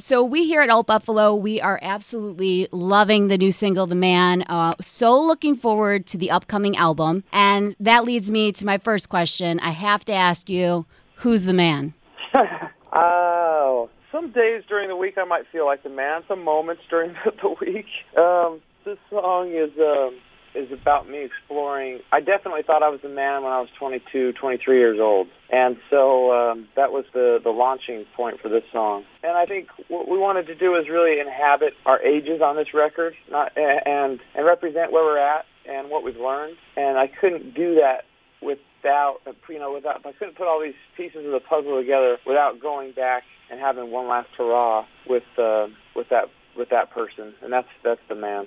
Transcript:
So we here at Alt Buffalo, we are absolutely loving the new single, "The Man." Uh, so looking forward to the upcoming album, and that leads me to my first question. I have to ask you, who's the man? Oh, some days during the week I might feel like the man. Some moments during the, the week. Um, this song is um, is about me exploring. I definitely thought I was a man when I was 22, 23 years old, and so um, that was the the launching point for this song. And I think what we wanted to do is really inhabit our ages on this record, not and and represent where we're at and what we've learned. And I couldn't do that without you know without I couldn't put all these pieces of the puzzle together without going back and having one last hurrah with uh, with that with that person, and that's that's the man.